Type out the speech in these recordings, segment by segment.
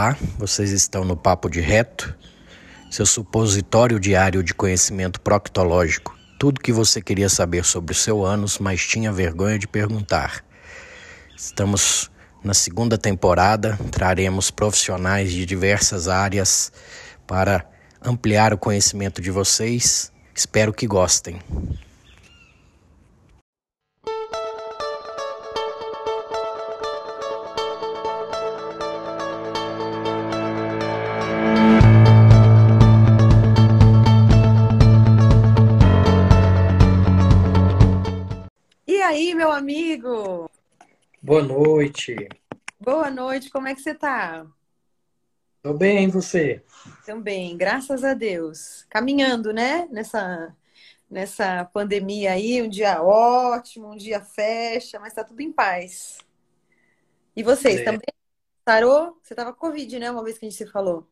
Olá, vocês estão no Papo de Reto, seu supositório diário de conhecimento proctológico. Tudo que você queria saber sobre o seu ânus, mas tinha vergonha de perguntar. Estamos na segunda temporada, traremos profissionais de diversas áreas para ampliar o conhecimento de vocês. Espero que gostem. Boa noite. Boa noite, como é que você tá? Tô bem, você? Também, graças a Deus. Caminhando, né? Nessa, nessa pandemia aí, um dia ótimo, um dia fecha, mas tá tudo em paz. E vocês, é. também sarou? Você tava com Covid, né? Uma vez que a gente se falou.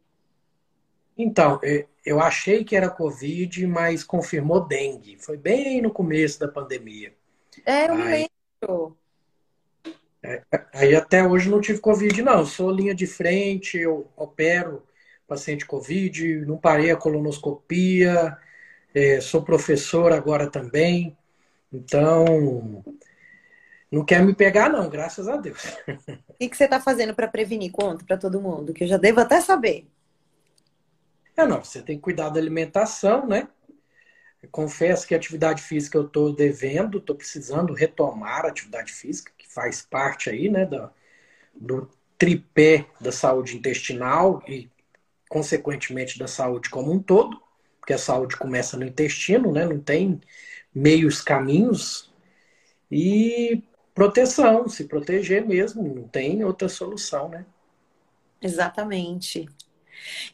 Então, eu achei que era Covid, mas confirmou dengue. Foi bem no começo da pandemia. É, eu me lembro. Aí até hoje não tive Covid, não. Eu sou linha de frente, eu opero paciente Covid, não parei a colonoscopia, é, sou professor agora também. Então, não quer me pegar, não, graças a Deus. O que, que você está fazendo para prevenir? Conta para todo mundo, que eu já devo até saber. É, não, você tem que cuidar da alimentação, né? Confesso que a atividade física eu estou devendo, estou precisando retomar a atividade física, faz parte aí, né, do, do tripé da saúde intestinal e, consequentemente, da saúde como um todo, porque a saúde começa no intestino, né, não tem meios caminhos, e proteção, se proteger mesmo, não tem outra solução, né? Exatamente.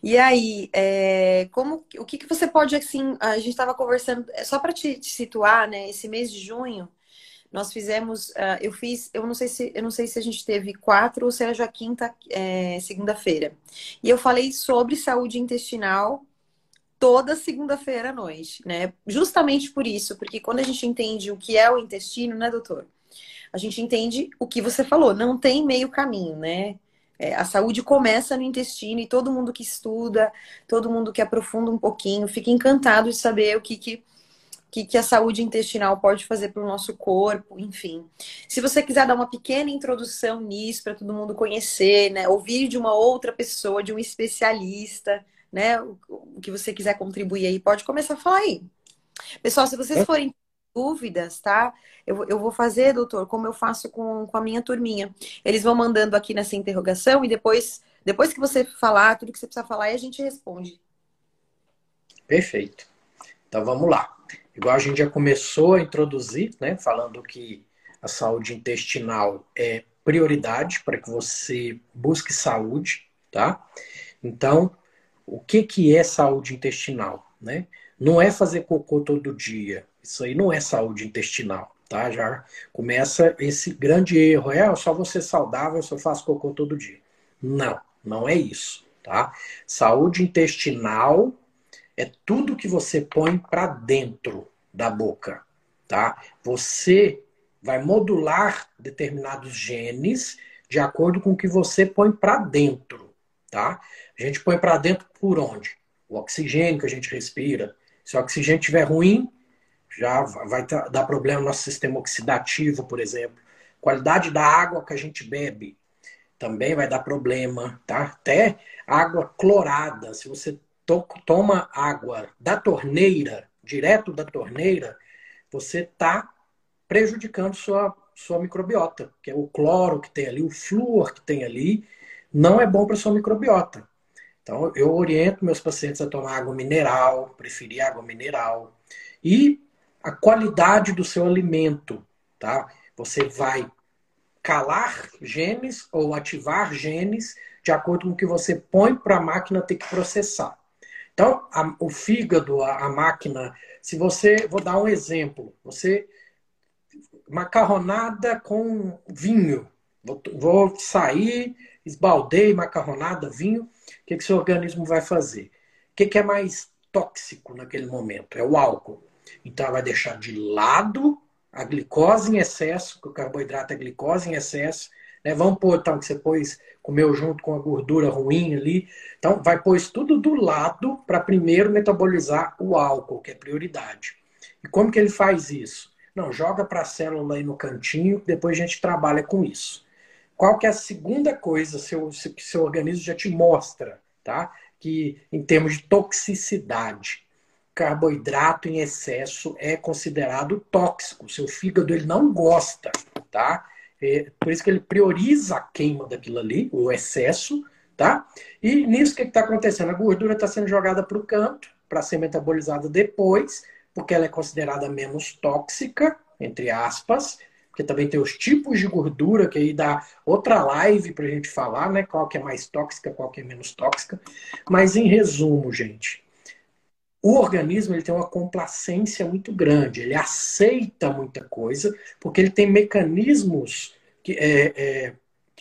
E aí, é, como, o que, que você pode, assim, a gente estava conversando, é, só para te, te, situar, né? Esse mês de junho, nós fizemos, uh, eu fiz, eu não sei se, eu não sei se a gente teve quatro ou se era já quinta, é, segunda-feira. E eu falei sobre saúde intestinal toda segunda-feira à noite, né? Justamente por isso, porque quando a gente entende o que é o intestino, né, doutor? A gente entende o que você falou, não tem meio caminho, né? É, a saúde começa no intestino e todo mundo que estuda, todo mundo que aprofunda um pouquinho, fica encantado de saber o que, que, que, que a saúde intestinal pode fazer para o nosso corpo, enfim. Se você quiser dar uma pequena introdução nisso para todo mundo conhecer, né, ouvir de uma outra pessoa, de um especialista, né, o, o que você quiser contribuir aí, pode começar a falar aí. Pessoal, se vocês forem dúvidas, tá? Eu, eu vou fazer, doutor, como eu faço com, com a minha turminha. Eles vão mandando aqui nessa interrogação e depois, depois que você falar tudo que você precisa falar, a gente responde. Perfeito. Então vamos lá. Igual a gente já começou a introduzir, né? Falando que a saúde intestinal é prioridade para que você busque saúde, tá? Então, o que, que é saúde intestinal, né? Não é fazer cocô todo dia, isso aí não é saúde intestinal, tá? Já começa esse grande erro. É, só ser saudável eu faço cocô todo dia. Não, não é isso, tá? Saúde intestinal é tudo que você põe para dentro da boca, tá? Você vai modular determinados genes de acordo com o que você põe para dentro, tá? A gente põe para dentro por onde? O oxigênio que a gente respira. Se o oxigênio estiver ruim, já vai dar problema no nosso sistema oxidativo, por exemplo. Qualidade da água que a gente bebe também vai dar problema, tá? Até água clorada, se você to toma água da torneira, direto da torneira, você está prejudicando sua, sua microbiota, que é o cloro que tem ali, o flúor que tem ali, não é bom para sua microbiota. Então, eu oriento meus pacientes a tomar água mineral, preferir água mineral. E a qualidade do seu alimento, tá? Você vai calar genes ou ativar genes de acordo com o que você põe para a máquina ter que processar. Então, a, o fígado, a, a, máquina, se você, vou dar um exemplo, você macarronada com vinho, vou, vou sair, esbaldei macarronada, vinho, o que, que seu organismo vai fazer? O que, que é mais tóxico naquele momento? É o álcool. Então, vai deixar de lado a glicose em excesso, que o carboidrato é glicose em excesso, Né? Vamos pôr, então, que você pôs, comeu junto com a gordura ruim ali. Então, vai pôr isso tudo do lado para primeiro metabolizar o álcool, que é prioridade. E como que ele faz isso? Não, joga para a célula aí no cantinho, depois a gente trabalha com isso. Qual que é a segunda coisa seu, que seu organismo já te mostra, tá? Que em termos de toxicidade, carboidrato em excesso é considerado tóxico. Seu fígado ele não gosta, tá? É, por isso que ele prioriza a queima daquilo ali, o excesso, tá? E nisso o que está acontecendo? A gordura está sendo jogada para o canto para ser metabolizada depois porque ela é considerada menos tóxica, entre aspas, porque também tem os tipos de gordura, que aí dá outra live para a gente falar, né? Qual que é mais tóxica, qual que é menos tóxica. Mas em resumo, gente, o organismo ele tem uma complacência muito grande, ele aceita muita coisa, porque ele tem mecanismos que, é, é,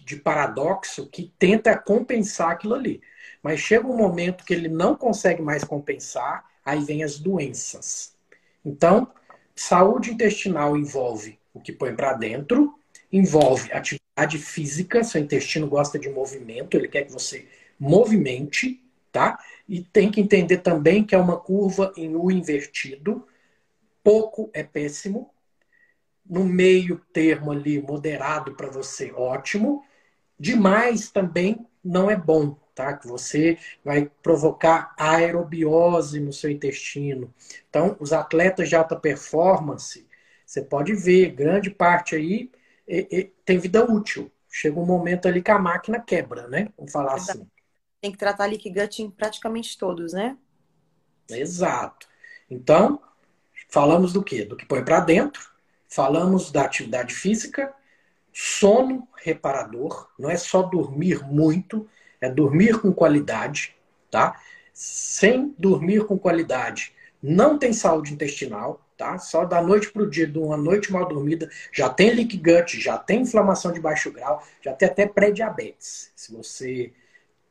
de paradoxo que tenta compensar aquilo ali. Mas chega um momento que ele não consegue mais compensar, aí vem as doenças. Então, saúde intestinal envolve o que põe para dentro, envolve atividade física, seu intestino gosta de movimento, ele quer que você movimente, tá? E tem que entender também que é uma curva em U invertido. Pouco é péssimo. No meio termo ali, moderado para você, ótimo. Demais também não é bom tá? Que você vai provocar aerobiose no seu intestino. Então, os atletas de alta performance, você pode ver, grande parte aí e, e, tem vida útil. Chega um momento ali que a máquina quebra, né? Vamos falar Exato. assim. Tem que tratar leak gut em praticamente todos, né? Exato. Então, falamos do quê? Do que põe para dentro, falamos da atividade física, sono reparador, não é só dormir muito, é dormir com qualidade, tá? Sem dormir com qualidade, não tem saúde intestinal, tá? Só da noite para o dia, de uma noite mal dormida, já tem leak gut, já tem inflamação de baixo grau, já tem até pré-diabetes. Se você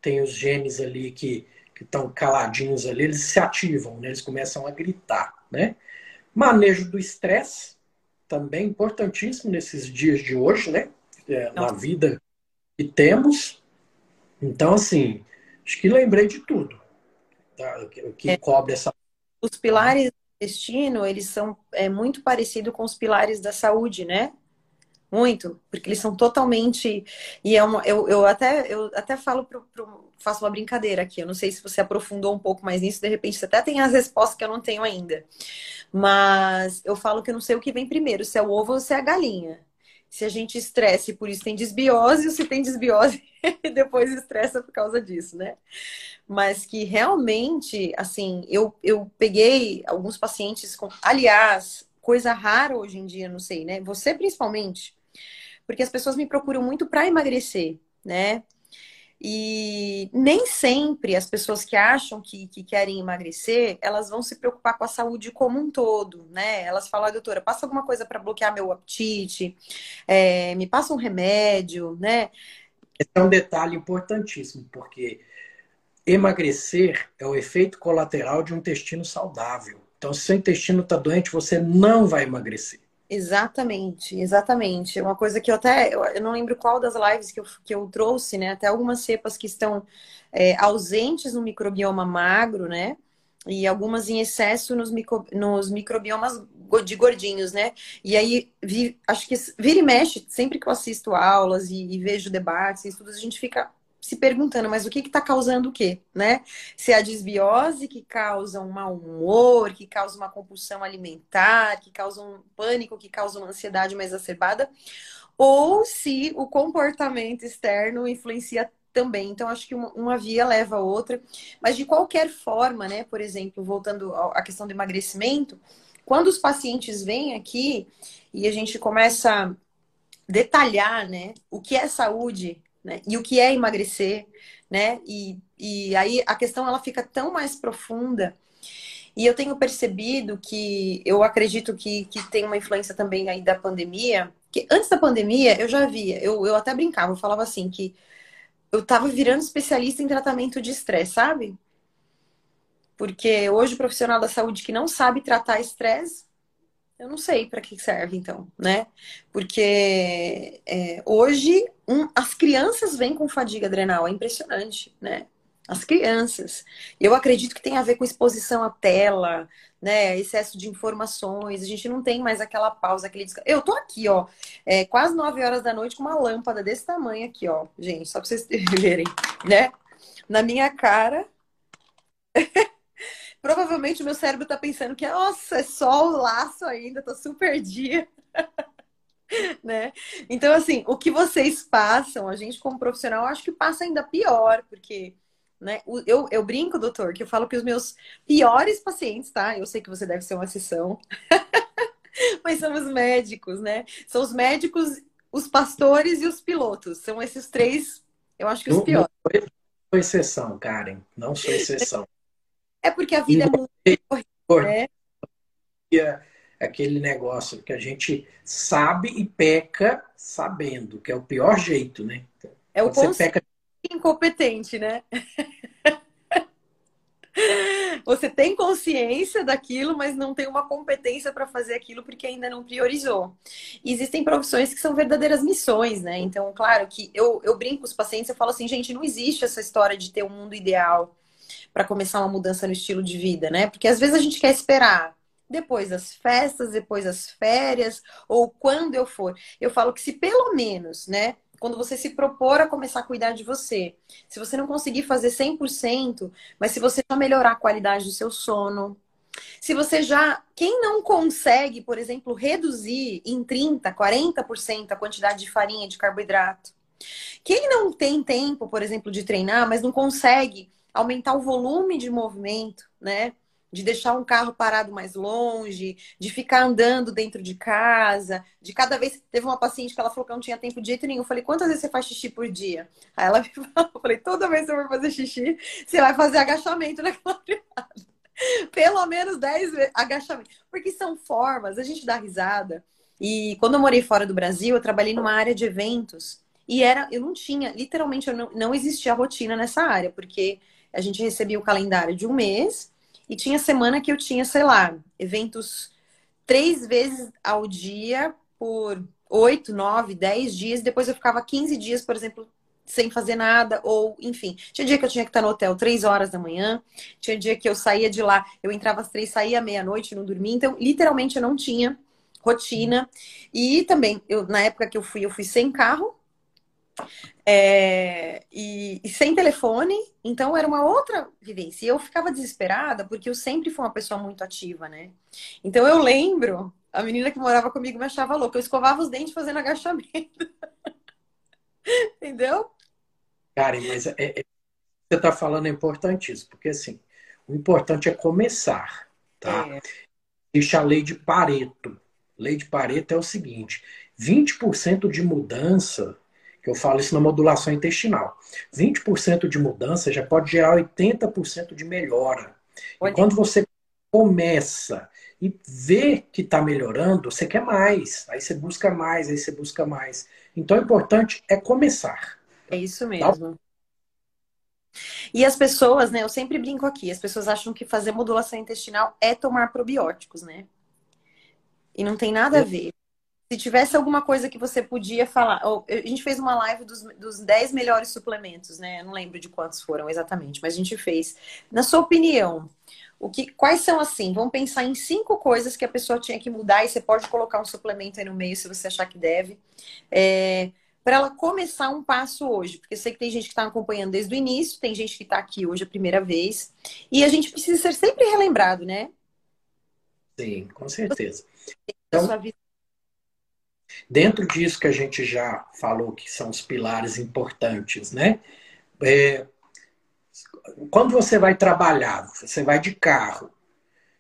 tem os genes ali que estão caladinhos ali, eles se ativam, né? eles começam a gritar, né? Manejo do estresse, também importantíssimo nesses dias de hoje, né? É, na vida que temos, então, assim, acho que lembrei de tudo tá? que é. cobre essa. Os pilares do intestino, eles são é, muito parecidos com os pilares da saúde, né? Muito, porque eles são totalmente. E é uma, eu, eu, até, eu até falo, pro, pro, faço uma brincadeira aqui. Eu não sei se você aprofundou um pouco mais nisso, de repente você até tem as respostas que eu não tenho ainda. Mas eu falo que eu não sei o que vem primeiro, se é o ovo ou se é a galinha se a gente estresse por isso tem desbiose, ou se tem desbiose e depois estressa por causa disso, né? Mas que realmente, assim, eu, eu peguei alguns pacientes com. Aliás, coisa rara hoje em dia, não sei, né? Você principalmente, porque as pessoas me procuram muito para emagrecer, né? E nem sempre as pessoas que acham que, que, querem emagrecer, elas vão se preocupar com a saúde como um todo, né? Elas falam, doutora, passa alguma coisa para bloquear meu apetite, é, me passa um remédio, né? Esse é um detalhe importantíssimo, porque emagrecer é o efeito colateral de um intestino saudável. Então, se seu intestino está doente, você não vai emagrecer. Exatamente, exatamente. Uma coisa que eu até, eu não lembro qual das lives que eu, que eu trouxe, né? Até algumas cepas que estão é, ausentes no microbioma magro, né? E algumas em excesso nos, micro, nos microbiomas de gordinhos, né? E aí, vi, acho que vira e mexe, sempre que eu assisto aulas e, e vejo debates e estudos, a gente fica se perguntando, mas o que está causando o quê, né? Se é a desbiose que causa um mau humor, que causa uma compulsão alimentar, que causa um pânico, que causa uma ansiedade mais acerbada, ou se o comportamento externo influencia também. Então, acho que uma, uma, via leva a outra. Mas, de qualquer forma, né? Por exemplo, voltando à questão do emagrecimento, quando os pacientes vêm aqui e a gente começa a detalhar, né? O que é saúde né? E o que é emagrecer, né? E, e aí a questão ela fica tão mais profunda. E eu tenho percebido que eu acredito que, que tem uma influência também aí da pandemia. Que antes da pandemia eu já via, eu, eu até brincava, eu falava assim que eu tava virando especialista em tratamento de estresse, sabe? Porque hoje o profissional da saúde que não sabe tratar estresse Eu não sei para que serve, então, né? Porque é, hoje um, as crianças vêm com fadiga adrenal, é impressionante, né? As crianças. Eu acredito que tem a ver com exposição à tela, né? Excesso de informações. A gente não tem mais aquela pausa, aquele descanso. Eu tô aqui, ó, é, quase 9 horas da noite com uma lâmpada desse tamanho aqui, ó, gente, só para vocês verem, né? Na minha cara. Provavelmente o meu cérebro tá pensando que, nossa, é só o laço ainda, tô super dia. né? Então, assim, o que vocês passam, a gente como profissional, acho que passa ainda pior, porque né? Eu, eu brinco, doutor, que eu falo que os meus piores pacientes, tá? Eu sei que você deve ser uma exceção, mas são os médicos, né? São os médicos, os pastores e os pilotos. São esses três, eu acho que os não, piores. Não sou exceção, Karen. Não sou exceção. É porque a vida é muito né? Aquele negócio que a gente sabe e peca sabendo, que é o pior jeito, né? É o você peca incompetente, né? Você tem consciência daquilo, mas não tem uma competência para fazer aquilo porque ainda não priorizou. E existem profissões que são verdadeiras missões, né? Então, claro que eu, eu brinco com os pacientes, eu falo assim, gente, não existe essa história de ter um mundo ideal para começar uma mudança no estilo de vida, né? Porque às vezes a gente quer esperar depois das festas, depois das férias, ou quando eu for. Eu falo que se pelo menos, né, quando você se propor a começar a cuidar de você. Se você não conseguir fazer 100%, mas se você já melhorar a qualidade do seu sono, se você já, quem não consegue, por exemplo, reduzir em 30, 40% a quantidade de farinha de carboidrato. Quem não tem tempo, por exemplo, de treinar, mas não consegue aumentar o volume de movimento, né? De deixar um carro parado mais longe, de ficar andando dentro de casa, de cada vez. Teve uma paciente que ela falou que não tinha tempo de jeito nenhum. Eu falei, quantas vezes você faz xixi por dia? Aí ela me falou, eu falei, toda vez que você for fazer xixi, você vai fazer agachamento naquela privada. Pelo menos 10 vezes agachamento. Porque são formas, a gente dá risada. E quando eu morei fora do Brasil, eu trabalhei numa área de eventos. E era, eu não tinha, literalmente, eu não, não existia rotina nessa área, porque a gente recebia o calendário de um mês e tinha semana que eu tinha, sei lá, eventos três vezes ao dia por oito, nove, dez dias. Depois eu ficava 15 dias, por exemplo, sem fazer nada, ou enfim. Tinha dia que eu tinha que estar no hotel três horas da manhã, tinha dia que eu saía de lá, eu entrava às três, saía meia-noite, não dormia. Então, literalmente, eu não tinha rotina. E também, eu, na época que eu fui, eu fui sem carro, é, e, e, sem telefone, então era uma outra vivência. E eu ficava desesperada porque eu sempre fui uma pessoa muito ativa, né? Então eu lembro, a menina que morava comigo me achava louca. Eu escovava os dentes fazendo agachamento. Entendeu? Karen, mas é, é, você está falando é importantíssimo, porque assim, o importante é começar, tá? É. Deixa a lei de Pareto. Lei de Pareto é o seguinte: 20% de mudança que eu falo isso na modulação intestinal. 20% de mudança já pode gerar 80% de melhora. E quando você começa e vê que está melhorando, você quer mais. Aí você busca mais, aí você busca mais. Então, o importante é começar. É isso mesmo. Tá? E as pessoas, né? Eu sempre brinco aqui. As pessoas acham que fazer modulação intestinal é tomar probióticos, né? E não tem nada a ver. Se tivesse alguma coisa que você podia falar. A gente fez uma live dos, dos 10 melhores suplementos, né? Eu não lembro de quantos foram exatamente, mas a gente fez. Na sua opinião, o que, quais são assim? Vamos pensar em cinco coisas que a pessoa tinha que mudar e você pode colocar um suplemento aí no meio se você achar que deve. É, para ela começar um passo hoje, porque eu sei que tem gente que está acompanhando desde o início, tem gente que está aqui hoje a primeira vez, e a gente precisa ser sempre relembrado, né? Sim, com certeza. Então, Dentro disso que a gente já falou que são os pilares importantes, né? É, quando você vai trabalhar, você vai de carro,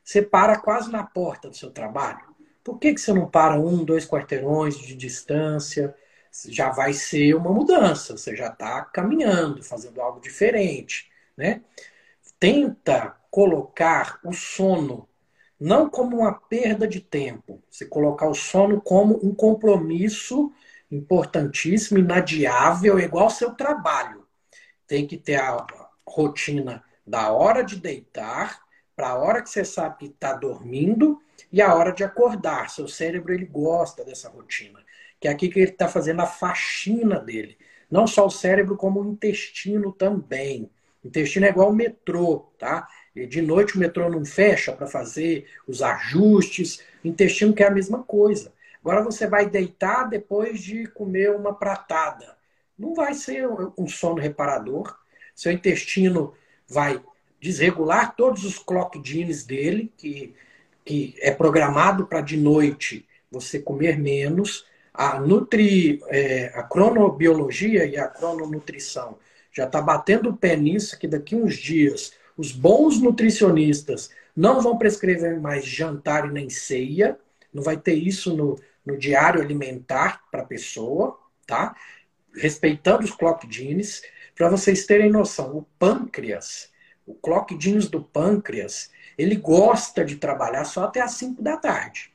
você para quase na porta do seu trabalho. Por que, que você não para um, dois quarteirões de distância? Já vai ser uma mudança, você já está caminhando, fazendo algo diferente, né? Tenta colocar o sono não como uma perda de tempo, se colocar o sono como um compromisso importantíssimo, inadiável, igual ao seu trabalho. Tem que ter a rotina da hora de deitar para a hora que você sabe que está dormindo e a hora de acordar. Seu cérebro ele gosta dessa rotina, que é aqui que ele está fazendo a faxina dele. Não só o cérebro, como o intestino também. Intestino é igual o metrô, tá? E de noite o metrô não fecha para fazer os ajustes. O intestino quer a mesma coisa. Agora você vai deitar depois de comer uma pratada. Não vai ser um sono reparador. Seu intestino vai desregular todos os clock genes dele, que, que é programado para de noite você comer menos. A, nutri, é, a cronobiologia e a crononutrição já está batendo o pé nisso, que daqui uns dias os bons nutricionistas não vão prescrever mais jantar e nem ceia, não vai ter isso no, no diário alimentar para a pessoa, tá? Respeitando os clock genes. Para vocês terem noção, o pâncreas, o clock genes do pâncreas, ele gosta de trabalhar só até as 5 da tarde.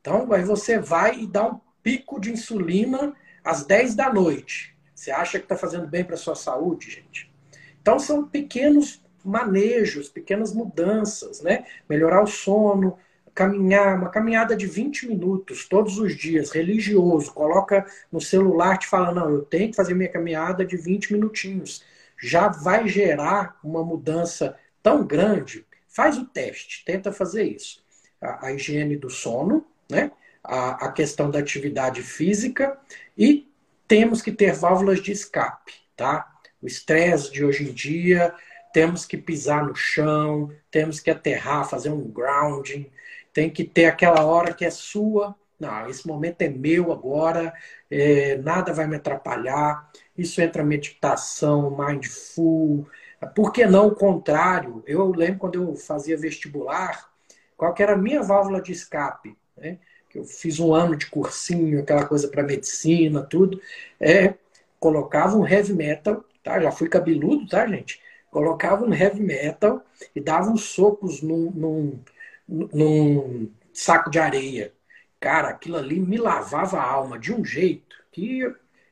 Então, aí você vai e dá um pico de insulina às 10 da noite. Você acha que está fazendo bem para sua saúde, gente? Então, são pequenos manejos, pequenas mudanças, né? Melhorar o sono, caminhar, uma caminhada de 20 minutos todos os dias, religioso, coloca no celular, te fala, não, eu tenho que fazer minha caminhada de 20 minutinhos. Já vai gerar uma mudança tão grande. Faz o teste, tenta fazer isso. A, a higiene do sono, né? A, a questão da atividade física e temos que ter válvulas de escape, tá? O estresse de hoje em dia, temos que pisar no chão, temos que aterrar, fazer um grounding, tem que ter aquela hora que é sua. Não, esse momento é meu agora, é, nada vai me atrapalhar. Isso entra meditação, mindful. Por que não o contrário? Eu lembro quando eu fazia vestibular, qual que era a minha válvula de escape? Né? Eu fiz um ano de cursinho, aquela coisa para medicina, tudo. É, colocava um heavy metal, tá? Já fui cabeludo, tá, gente? colocava um heavy metal e dava uns socos num, num, num saco de areia. Cara, aquilo ali me lavava a alma de um jeito que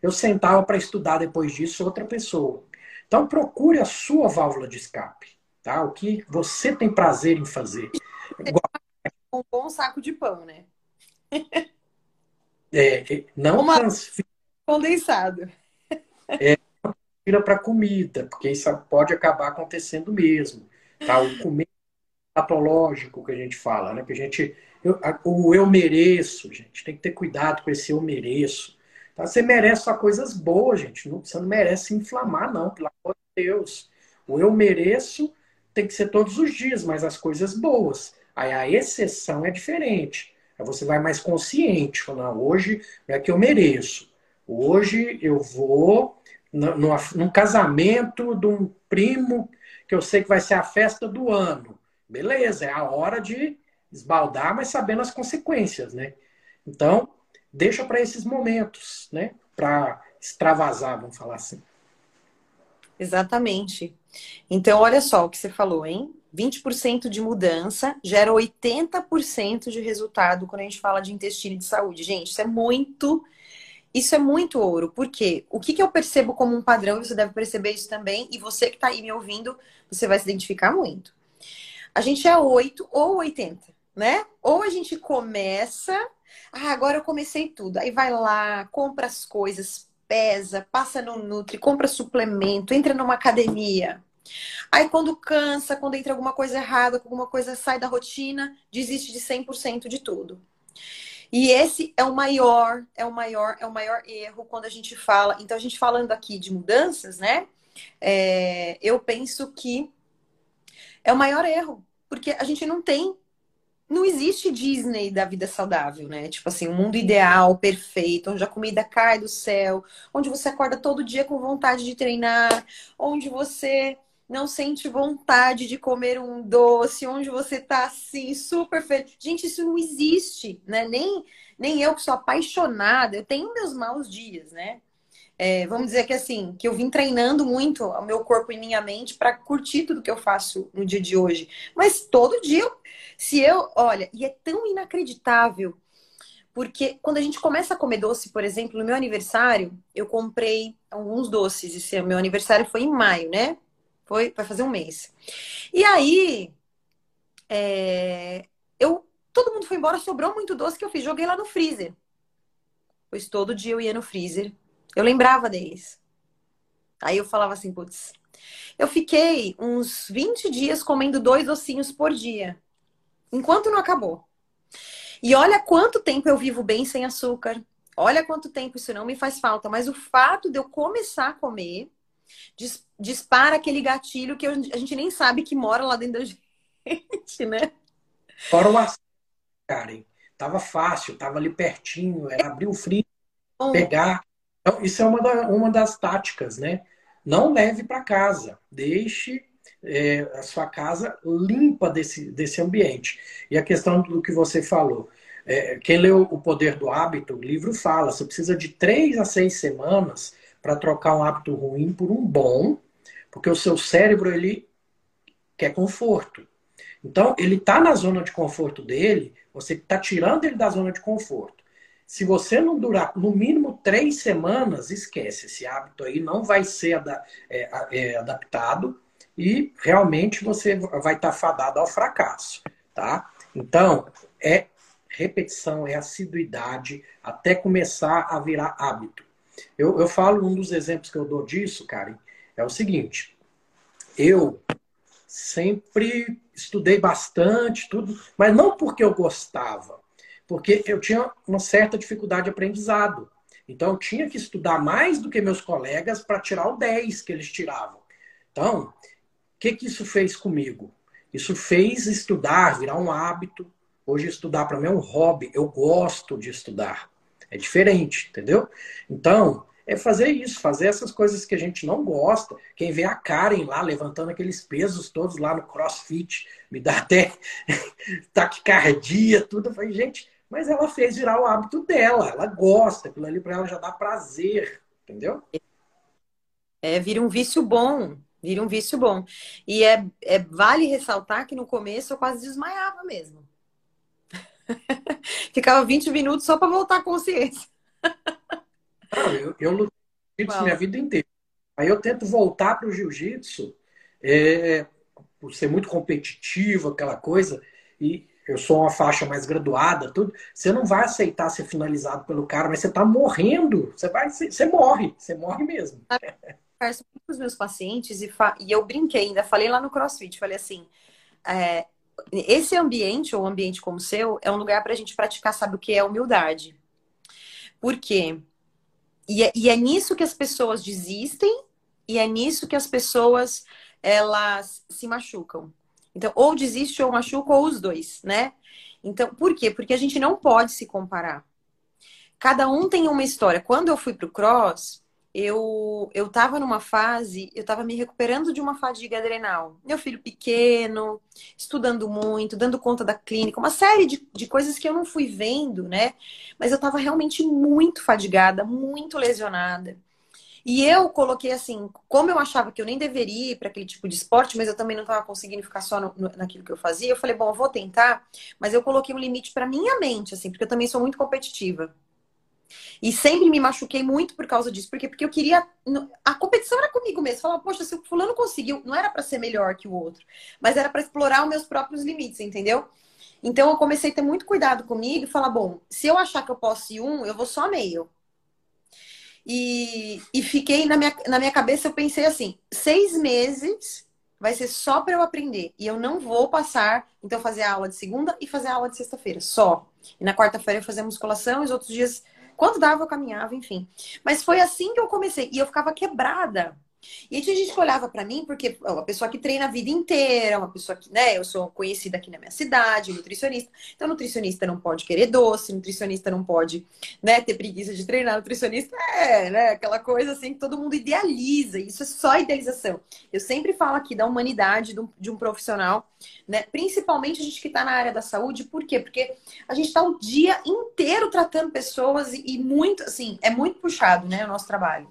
eu sentava para estudar depois disso outra pessoa. Então procure a sua válvula de escape, tá? O que você tem prazer em fazer. Um bom saco de pão, né? É, é não Uma... transfira. Condensado. É, tira para comida, porque isso pode acabar acontecendo mesmo. Tá? O comer patológico que a gente fala, né? Que a gente. Eu, o eu mereço, gente, tem que ter cuidado com esse eu mereço. Tá? Você merece só coisas boas, gente. Não, você não merece inflamar, não, pelo amor de Deus. O eu mereço tem que ser todos os dias, mas as coisas boas. Aí a exceção é diferente. Você vai mais consciente, falando, hoje é que eu mereço. Hoje eu vou num casamento de um primo que eu sei que vai ser a festa do ano. Beleza, é a hora de esbaldar, mas sabendo as consequências, né? Então, deixa para esses momentos, né? Para extravasar, vamos falar assim. Exatamente. Então, olha só o que você falou, hein? 20% de mudança gera 80% de resultado quando a gente fala de intestino e de saúde. Gente, isso é muito isso é muito ouro, porque o que, que eu percebo como um padrão, e você deve perceber isso também, e você que está aí me ouvindo, você vai se identificar muito. A gente é 8 ou 80, né? Ou a gente começa, ah, agora eu comecei tudo. Aí vai lá, compra as coisas, pesa, passa no Nutri, compra suplemento, entra numa academia. Aí quando cansa, quando entra alguma coisa errada, alguma coisa sai da rotina, desiste de 100% de tudo. E esse é o maior, é o maior, é o maior erro quando a gente fala. Então, a gente falando aqui de mudanças, né? É, eu penso que é o maior erro, porque a gente não tem. Não existe Disney da vida saudável, né? Tipo assim, um mundo ideal, perfeito, onde a comida cai do céu, onde você acorda todo dia com vontade de treinar, onde você não sente vontade de comer um doce, onde você tá assim, super feliz. Gente, isso não existe, né? Nem, nem eu que sou apaixonada, eu tenho meus maus dias, né? É, vamos dizer que assim, que eu vim treinando muito o meu corpo e minha mente para curtir tudo que eu faço no dia de hoje. Mas todo dia, se eu, olha, e é tão inacreditável, porque quando a gente começa a comer doce, por exemplo, no meu aniversário, eu comprei alguns doces. Esse meu aniversário foi em maio, né? Foi, vai fazer um mês. E aí, é, eu todo mundo foi embora, sobrou muito doce que eu fiz, joguei lá no freezer. Pois todo dia eu ia no freezer, eu lembrava deles. Aí eu falava assim, putz, eu fiquei uns 20 dias comendo dois docinhos por dia, enquanto não acabou. E olha quanto tempo eu vivo bem sem açúcar. Olha quanto tempo isso não me faz falta. Mas o fato de eu começar a comer dispara aquele gatilho que a gente nem sabe que mora lá dentro da gente, né? Fora o açúcar, Karen. Tava fácil, tava ali pertinho, era abrir o frio, pegar. Então, isso é uma, da, uma das táticas, né? Não leve para casa, deixe é, a sua casa limpa desse, desse ambiente. E a questão do que você falou, é, quem leu O Poder do Hábito, o livro fala, você precisa de três a seis semanas para trocar um hábito ruim por um bom, porque o seu cérebro ele quer conforto. Então, ele está na zona de conforto dele, você está tirando ele da zona de conforto. Se você não durar no mínimo três semanas, esquece. Esse hábito aí não vai ser é, é, adaptado e realmente você vai estar tá fadado ao fracasso, tá? Então, é repetição, é assiduidade até começar a virar hábito. Eu, eu falo, um dos exemplos que eu dou disso, Karen, é o seguinte. Eu sempre estudei bastante, tudo, mas não porque eu gostava, porque eu tinha uma certa dificuldade de aprendizado. Então, eu tinha que estudar mais do que meus colegas para tirar o 10 que eles tiravam. Então, o que, que isso fez comigo? Isso fez estudar, virar um hábito. Hoje, estudar para mim é um hobby. Eu gosto de estudar. É diferente, entendeu? Então, é fazer isso, fazer essas coisas que a gente não gosta. Quem vê a Karen lá levantando aqueles pesos todos lá no crossfit, me dá até taquicardia, tudo. Eu falei, gente, mas ela fez virar o hábito dela, ela gosta, aquilo ali para ela já dá prazer, entendeu? É, vira um vício bom, vira um vício bom. E é, é vale ressaltar que no começo eu quase desmaiava mesmo. Ficava 20 minutos só para voltar à consciência. Não, eu, eu lutei jiu-jitsu minha vida inteira. Aí eu tento voltar para o jiu-jitsu é, por ser muito competitivo, aquela coisa, e eu sou uma faixa mais graduada, tudo. Você não vai aceitar ser finalizado pelo cara, mas você está morrendo. Você vai, você, você, morre, você morre mesmo. Converso com os meus pacientes e, fa... e eu brinquei, ainda falei lá no CrossFit, falei assim, é, esse ambiente, ou ambiente como o seu, é um lugar para a gente praticar, sabe o que é humildade. Por quê? E é, e é nisso que as pessoas desistem e é nisso que as pessoas elas se machucam. Então, ou desiste ou machuca, ou os dois, né? Então, por quê? Porque a gente não pode se comparar. Cada um tem uma história. Quando eu fui pro cross, eu eu estava numa fase, eu estava me recuperando de uma fadiga adrenal. Meu filho pequeno, estudando muito, dando conta da clínica, uma série de, de coisas que eu não fui vendo, né? Mas eu estava realmente muito fadigada, muito lesionada. E eu coloquei assim, como eu achava que eu nem deveria ir para aquele tipo de esporte, mas eu também não estava conseguindo ficar só no, no, naquilo que eu fazia, eu falei, bom, eu vou tentar, mas eu coloquei um limite para minha mente, assim, porque eu também sou muito competitiva. E sempre me machuquei muito por causa disso. Por quê? Porque eu queria. A competição era comigo mesmo. Falava, poxa, se o fulano conseguiu, não era para ser melhor que o outro, mas era para explorar os meus próprios limites, entendeu? Então eu comecei a ter muito cuidado comigo e falar, bom, se eu achar que eu posso ir um, eu vou só meio. E, e fiquei na minha, na minha cabeça, eu pensei assim: seis meses vai ser só para eu aprender. E eu não vou passar, então, fazer a aula de segunda e fazer a aula de sexta-feira, só. E na quarta-feira eu fazer musculação e os outros dias quando dava, eu caminhava, enfim. Mas foi assim que eu comecei. E eu ficava quebrada. E aí tinha gente que olhava para mim, porque é uma pessoa que treina a vida inteira, uma pessoa que, né, eu sou conhecida aqui na minha cidade, nutricionista. Então, nutricionista não pode querer doce, nutricionista não pode, né, ter preguiça de treinar. Nutricionista é, né, aquela coisa assim que todo mundo idealiza. Isso é só idealização. Eu sempre falo aqui da humanidade de um, profissional, né, principalmente a gente que está na área da saúde. Por quê? Porque a gente está o dia inteiro tratando pessoas e, e muito, assim, é muito puxado, né, o nosso trabalho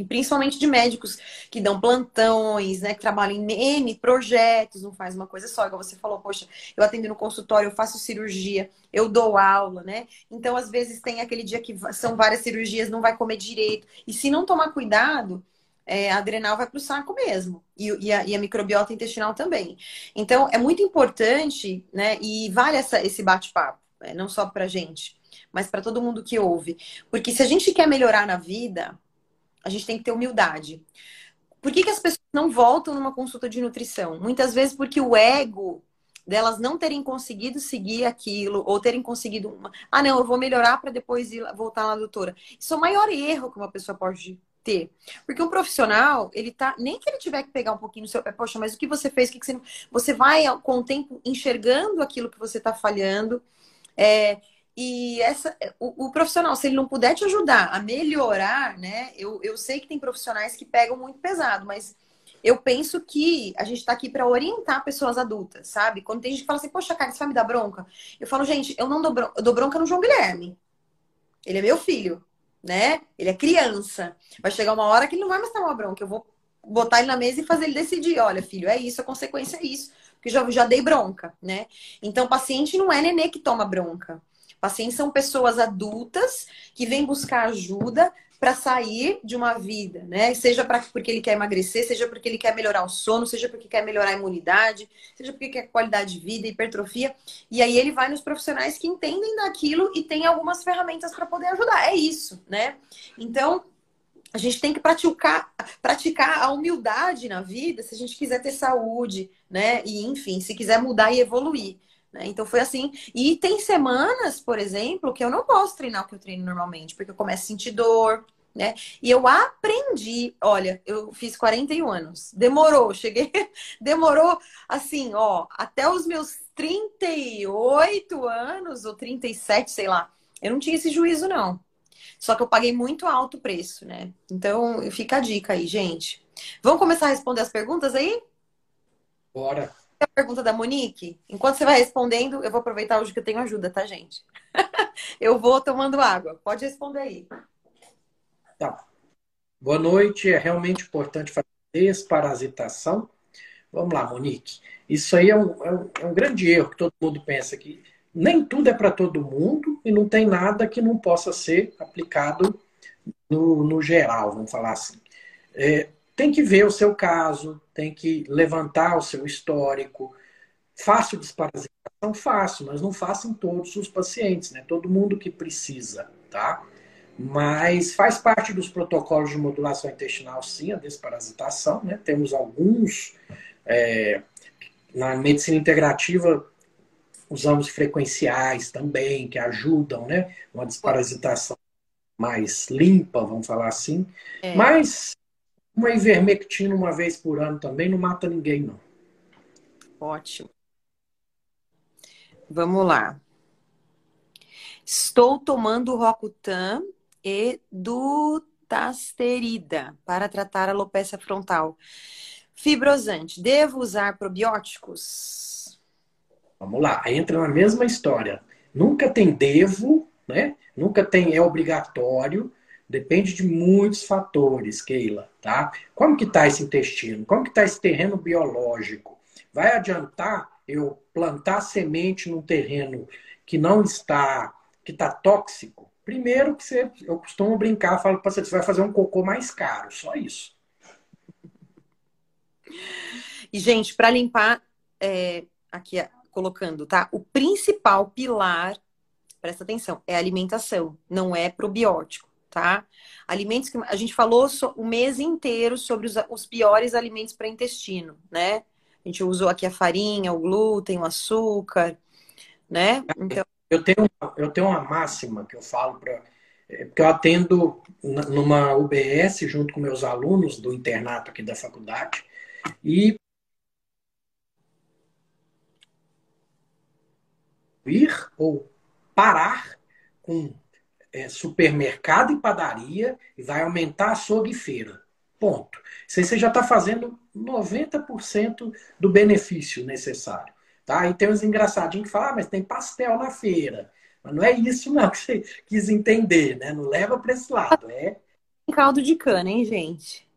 e principalmente de médicos que dão plantões, né, que trabalham em N projetos, não faz uma coisa só, igual você falou, poxa, eu atendo no consultório, eu faço cirurgia, eu dou aula, né? Então, às vezes tem aquele dia que são várias cirurgias, não vai comer direito. E se não tomar cuidado, é, a adrenal vai para o saco mesmo. E, e, a, e, a, microbiota intestinal também. Então, é muito importante, né? E vale essa, esse bate-papo, né, não só para gente, mas para todo mundo que ouve. Porque se a gente quer melhorar na vida, a gente tem que ter humildade. Por que, que as pessoas não voltam numa consulta de nutrição? Muitas vezes porque o ego delas não terem conseguido seguir aquilo ou terem conseguido uma... ah não eu vou melhorar para depois ir, voltar na doutora isso é o maior erro que uma pessoa pode ter porque um profissional ele tá nem que ele tiver que pegar um pouquinho no seu pé poxa mas o que você fez o que, você você vai com o tempo enxergando aquilo que você está falhando é, e essa, o, o, profissional, se ele não puder te ajudar a melhorar, né? Eu, eu sei que tem profissionais que pegam muito pesado, mas eu penso que a gente está aqui para orientar pessoas adultas, sabe? Quando tem gente que fala assim, poxa, cara, você vai me dar bronca? Eu falo, gente, eu não dou bronca, eu dou bronca no João Guilherme. Ele é meu filho, né? Ele é criança. Vai chegar uma hora que ele não vai mais tomar bronca. Eu vou botar ele na mesa e fazer ele decidir, olha, filho, é isso, a consequência é isso. Porque já, já dei bronca, né? Então, paciente não é nenê que toma bronca. Pacientes são pessoas adultas que vêm buscar ajuda para sair de uma vida, né? Seja pra, porque ele quer emagrecer, seja porque ele quer melhorar o sono, seja porque quer melhorar a imunidade, seja porque quer qualidade de vida, hipertrofia. E aí ele vai nos profissionais que entendem daquilo e tem algumas ferramentas para poder ajudar. É isso, né? Então, a gente tem que praticar, praticar a humildade na vida se a gente quiser ter saúde, né? E, enfim, se quiser mudar e evoluir. Né? Então foi assim. E tem semanas, por exemplo, que eu não posso treinar o que eu treino normalmente, porque eu começo a sentir dor, né? E eu aprendi, olha, eu fiz 41 anos. Demorou, cheguei, demorou assim, ó, até os meus 38 anos ou 37, sei lá. Eu não tinha esse juízo não. Só que eu paguei muito alto preço, né? Então, fica a dica aí, gente. Vamos começar a responder as perguntas aí? Bora a pergunta da Monique? Enquanto você vai respondendo, eu vou aproveitar hoje que eu tenho ajuda, tá, gente? eu vou tomando água. Pode responder aí. Tá. Boa noite. É realmente importante fazer desparasitação? Vamos lá, Monique. Isso aí é um, é um, é um grande erro que todo mundo pensa que nem tudo é para todo mundo e não tem nada que não possa ser aplicado no, no geral, vamos falar assim. É, tem que ver o seu caso, tem que levantar o seu histórico. Fácil desparasitação? Fácil, mas não faça em todos os pacientes, né? Todo mundo que precisa, tá? Mas faz parte dos protocolos de modulação intestinal, sim, a desparasitação, né? Temos alguns. É, na medicina integrativa, usamos frequenciais também, que ajudam, né? Uma desparasitação mais limpa, vamos falar assim. É. Mas uma ivermectina uma vez por ano também não mata ninguém, não. Ótimo. Vamos lá. Estou tomando Rocutan e dutasterida para tratar a alopecia frontal. Fibrosante. Devo usar probióticos? Vamos lá. Entra na mesma história. Nunca tem devo, né? Nunca tem é obrigatório. Depende de muitos fatores, Keila, tá? Como que está esse intestino? Como que está esse terreno biológico? Vai adiantar eu plantar semente num terreno que não está, que está tóxico? Primeiro que você, eu costumo brincar, falo para você, você vai fazer um cocô mais caro, só isso. E, gente, para limpar, é, aqui colocando, tá? O principal pilar, presta atenção, é alimentação, não é probiótico tá? Alimentos que a gente falou o mês inteiro sobre os, os piores alimentos para intestino, né? A gente usou aqui a farinha, o glúten, o açúcar, né? Então... Eu tenho, eu tenho uma máxima que eu falo para. É, porque eu atendo numa UBS junto com meus alunos do internato aqui da faculdade. E ir ou parar com é, supermercado e padaria e vai aumentar açougue e feira. Ponto. Isso aí você já está fazendo 90% do benefício necessário. Tá? E tem uns engraçadinhos que falam, ah, mas tem pastel na feira. Mas não é isso não que você quis entender, né? Não leva para esse lado. É caldo de cana, hein, gente?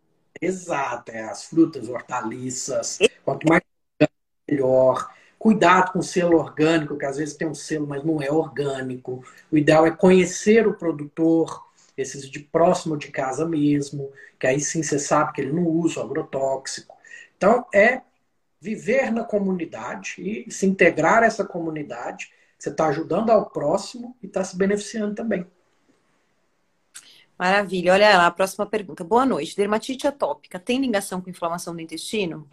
Exato, é as frutas, hortaliças. Quanto mais melhor. Cuidado com o selo orgânico, que às vezes tem um selo, mas não é orgânico. O ideal é conhecer o produtor, esses de próximo de casa mesmo, que aí sim você sabe que ele não usa o agrotóxico. Então, é viver na comunidade e se integrar a essa comunidade. Você está ajudando ao próximo e está se beneficiando também. Maravilha. Olha lá, a próxima pergunta. Boa noite. Dermatite atópica tem ligação com inflamação do intestino?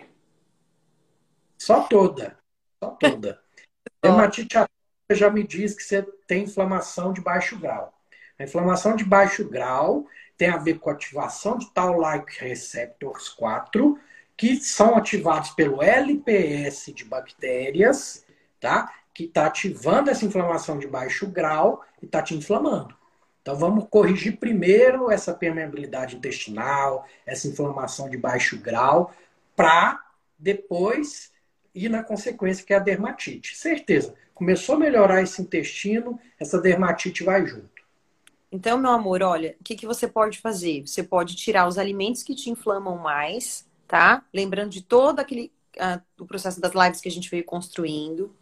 Só toda. Só toda. Dermatite atópica já me diz que você tem inflamação de baixo grau. A inflamação de baixo grau tem a ver com a ativação de Toll-like receptors 4, que são ativados pelo LPS de bactérias, tá? Que está ativando essa inflamação de baixo grau e está te inflamando. Então vamos corrigir primeiro essa permeabilidade intestinal, essa inflamação de baixo grau, para depois ir na consequência que é a dermatite. Certeza. Começou a melhorar esse intestino, essa dermatite vai junto. Então, meu amor, olha, o que, que você pode fazer? Você pode tirar os alimentos que te inflamam mais, tá? Lembrando de todo aquele uh, o processo das lives que a gente veio construindo.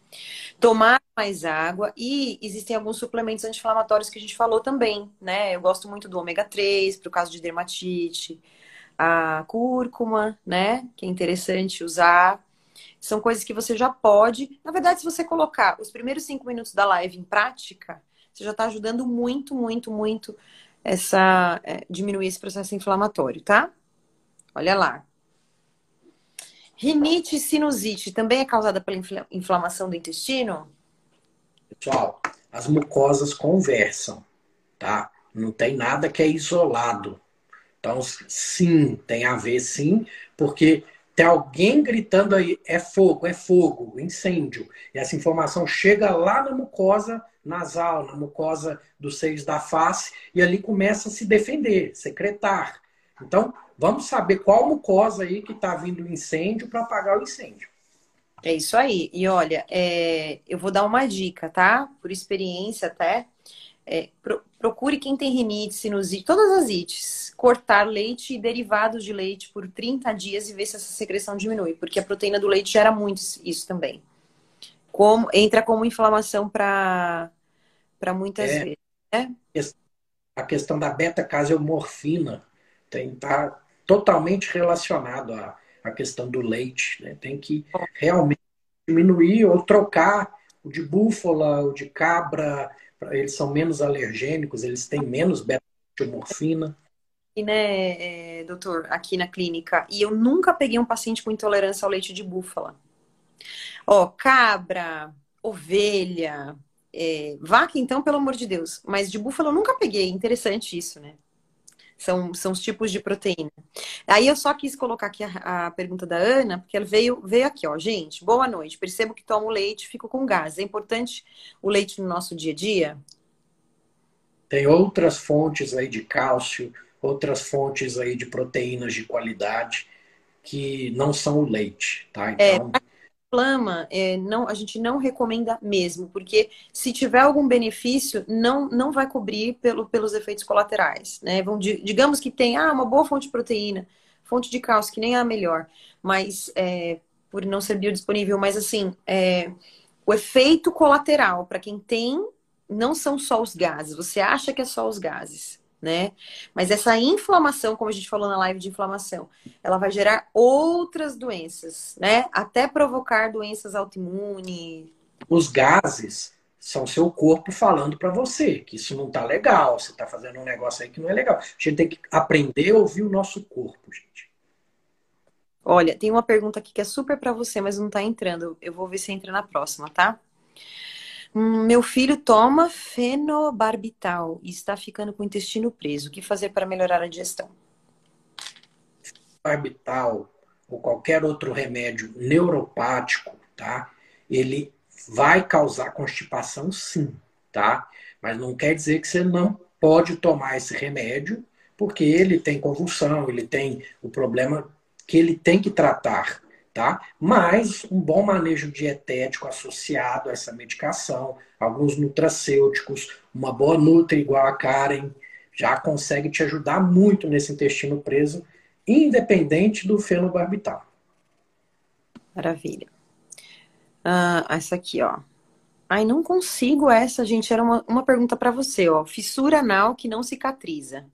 Tomar mais água e existem alguns suplementos anti-inflamatórios que a gente falou também, né? Eu gosto muito do ômega 3 para o caso de dermatite, a cúrcuma, né? Que é interessante usar. São coisas que você já pode. Na verdade, se você colocar os primeiros cinco minutos da live em prática, você já está ajudando muito, muito, muito essa é, diminuir esse processo inflamatório, tá? Olha lá. Rinite e sinusite também é causada pela inflamação do intestino? Pessoal, as mucosas conversam, tá? Não tem nada que é isolado. Então, sim, tem a ver sim, porque tem alguém gritando aí, é fogo, é fogo, incêndio. E essa informação chega lá na mucosa nasal, na mucosa dos seios da face, e ali começa a se defender, secretar. Então, vamos saber qual mucosa aí que está vindo o incêndio para apagar o incêndio. É isso aí. E olha, é, eu vou dar uma dica, tá? Por experiência até. É, pro, procure quem tem rinite, sinusite, todas as ites. Cortar leite e derivados de leite por 30 dias e ver se essa secreção diminui, porque a proteína do leite gera muito isso também. Como, entra como inflamação para muitas é, vezes. Né? A questão da beta-caseomorfina tem tá totalmente relacionado à, à questão do leite. Né? Tem que realmente diminuir ou trocar o de búfala, o de cabra, eles são menos alergênicos, eles têm menos beta-morfina. Né, é, doutor, aqui na clínica, e eu nunca peguei um paciente com intolerância ao leite de búfala. Ó, cabra, ovelha, é, vaca, então, pelo amor de Deus. Mas de búfala eu nunca peguei. Interessante isso, né? São, são os tipos de proteína. Aí eu só quis colocar aqui a, a, pergunta da Ana, porque ela veio, veio aqui, ó. Gente, boa noite. Percebo que tomo leite fico com gás. É importante o leite no nosso dia a dia? Tem outras fontes aí de cálcio, outras fontes aí de proteínas de qualidade que não são o leite, tá? É, então... É, é, não, a gente não recomenda mesmo, porque se tiver algum benefício, não, não vai cobrir pelo, pelos efeitos colaterais. Né? Vão, digamos que tem ah, uma boa fonte de proteína, fonte de cálcio, que nem é a melhor, mas é, por não ser biodisponível, mas assim, é, o efeito colateral para quem tem não são só os gases, você acha que é só os gases né? Mas essa inflamação, como a gente falou na live de inflamação, ela vai gerar outras doenças, né? Até provocar doenças autoimunes. Os gases são seu corpo falando para você que isso não tá legal, você tá fazendo um negócio aí que não é legal. A gente tem que aprender a ouvir o nosso corpo, gente. Olha, tem uma pergunta aqui que é super para você, mas não tá entrando. Eu vou ver se entra na próxima, tá? Meu filho toma fenobarbital e está ficando com o intestino preso. O que fazer para melhorar a digestão? Barbital ou qualquer outro remédio neuropático, tá? Ele vai causar constipação, sim, tá? Mas não quer dizer que você não pode tomar esse remédio, porque ele tem convulsão, ele tem o problema que ele tem que tratar tá? Mas um bom manejo dietético associado a essa medicação, alguns nutracêuticos, uma boa nutri igual a Karen, já consegue te ajudar muito nesse intestino preso, independente do fenobarbital. Maravilha. Ah, essa aqui, ó. Ai, não consigo essa, gente. Era uma, uma pergunta para você, ó. Fissura anal que não cicatriza.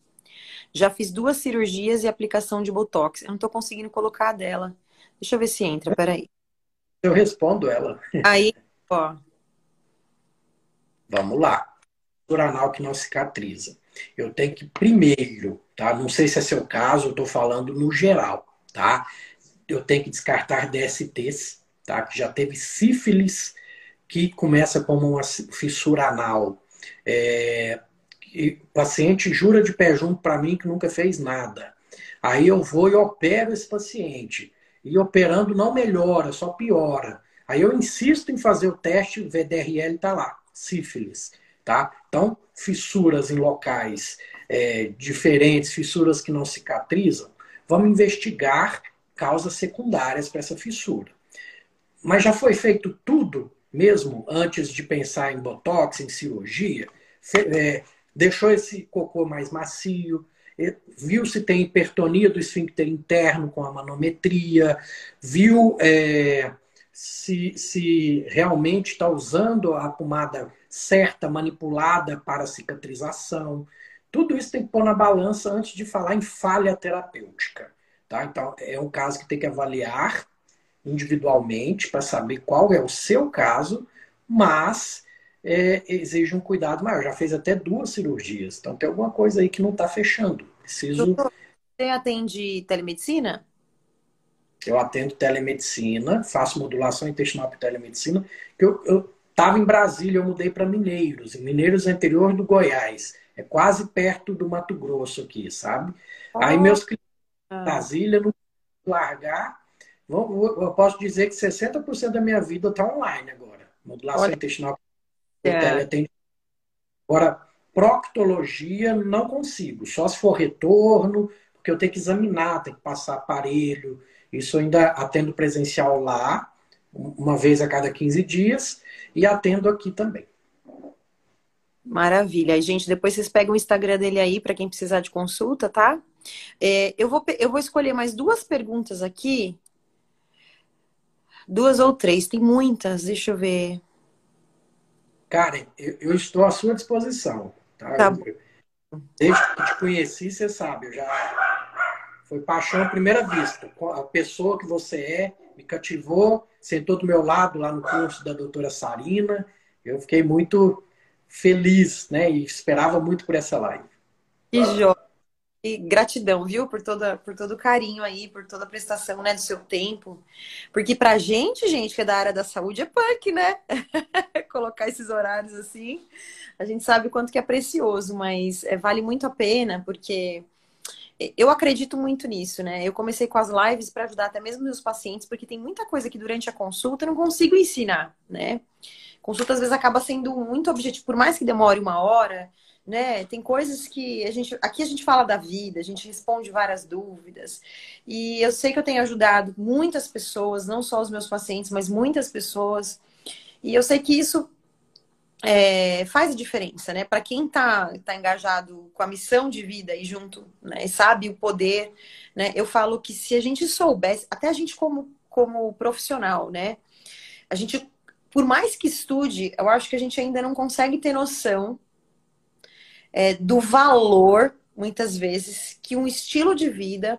Já fiz duas cirurgias e aplicação de botox. Eu não tô conseguindo colocar a dela. Deixa eu ver se entra, peraí. Eu respondo ela. Aí, ó. Vamos lá. Fissura anal que não cicatriza. Eu tenho que primeiro, tá? Não sei se é seu caso, eu tô falando no geral, tá? Eu tenho que descartar DSTs, tá? Que já teve sífilis que começa como uma fissura anal. É, o paciente jura de pé junto para mim que nunca fez nada. Aí eu vou e opero esse paciente. E operando não melhora, só piora. Aí eu insisto em fazer o teste, o VDRL está lá, sífilis. Tá? Então, fissuras em locais é, diferentes, fissuras que não cicatrizam, vamos investigar causas secundárias para essa fissura. Mas já foi feito tudo mesmo antes de pensar em botox, em cirurgia, é, deixou esse cocô mais macio, viu se tem hipertonia do esfíncter interno com a manometria, viu é, se, se realmente está usando a pomada certa, manipulada para cicatrização. Tudo isso tem que pôr na balança antes de falar em falha terapêutica. Tá? Então, é um caso que tem que avaliar individualmente para saber qual é o seu caso, mas é, exige um cuidado maior. Já fez até duas cirurgias, então tem alguma coisa aí que não está fechando. Preciso. Doutor, você atende telemedicina? Eu atendo telemedicina, faço modulação intestinal por telemedicina. Eu estava em Brasília, eu mudei para Mineiros. Mineiros é interior do Goiás. É quase perto do Mato Grosso aqui, sabe? Oh. Aí meus clientes em Brasília não largar eu posso dizer que 60% da minha vida está online agora. Modulação Olha. intestinal. É. Agora, proctologia não consigo. Só se for retorno, porque eu tenho que examinar, tenho que passar aparelho. Isso ainda atendo presencial lá, uma vez a cada 15 dias, e atendo aqui também. Maravilha. gente, depois vocês pegam o Instagram dele aí para quem precisar de consulta, tá? É, eu, vou, eu vou escolher mais duas perguntas aqui Duas ou três, tem muitas, deixa eu ver. Karen, eu, eu estou à sua disposição. Tá? tá desde que te conheci, você sabe, eu já foi paixão à primeira vista. A pessoa que você é me cativou, sentou do meu lado lá no curso da doutora Sarina. Eu fiquei muito feliz, né? E esperava muito por essa live. Que joia. E gratidão, viu, por, toda, por todo o carinho aí, por toda a prestação, né, do seu tempo. Porque pra gente, gente, que é da área da saúde, é punk, né? Colocar esses horários assim, a gente sabe o quanto que é precioso, mas é, vale muito a pena, porque eu acredito muito nisso, né? Eu comecei com as lives para ajudar até mesmo meus pacientes, porque tem muita coisa que durante a consulta eu não consigo ensinar, né? Consulta às vezes acaba sendo muito objetivo, por mais que demore uma hora, né? Tem coisas que a gente. Aqui a gente fala da vida, a gente responde várias dúvidas. E eu sei que eu tenho ajudado muitas pessoas, não só os meus pacientes, mas muitas pessoas. E eu sei que isso é, faz a diferença, né? Para quem está tá engajado com a missão de vida e junto, né? Sabe o poder, né? Eu falo que se a gente soubesse, até a gente como, como profissional, né? A gente, por mais que estude, eu acho que a gente ainda não consegue ter noção é, do valor, muitas vezes, que um estilo de vida